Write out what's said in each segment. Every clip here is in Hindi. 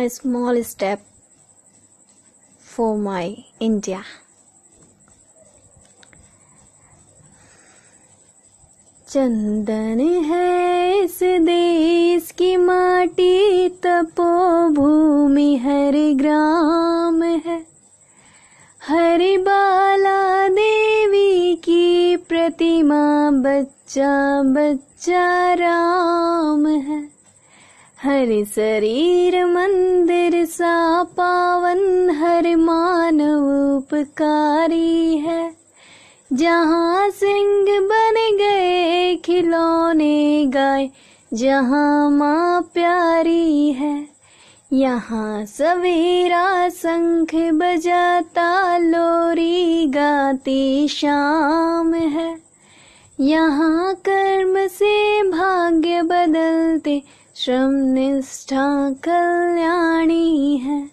a small step for my India. चंदन है इस देश की माटी, तपो भूमि हर ग्राम है हरि बाला देवी की प्रतिमा, बच्चा बच्चा राम है हर शरीर मंदिर सा पावन हर मानव उपकारी है। जहाँ सिंह बन गए खिलौने गाय, जहाँ माँ प्यारी है। यहाँ सवेरा शंख बजाता लोरी गाती शाम है। यहाँ कर्म से भाग्य बदलते श्रम निष्ठा कल्याणी है।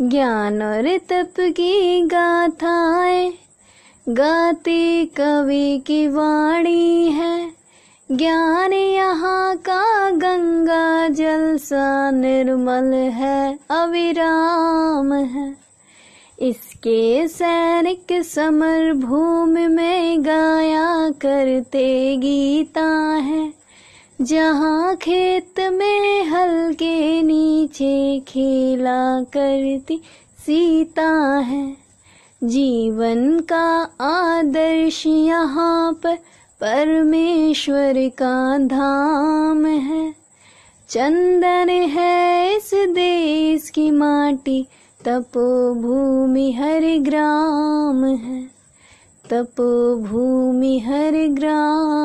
ज्ञान और तप की गाथाएँ गाती कवि की वाणी है। ज्ञान यहाँ का गंगा जल सा निर्मल है, अविराम है। इसके सैनिक समर भूमि में गाया करते गीता है। जहाँ खेत में हल के नीचे खेला करती सीता है। जीवन का आदर्श यहाँ पर परमेश्वर का धाम है। चंदन है इस देश की माटी तपो भूमि हर ग्राम है। तपो भूमि हर ग्राम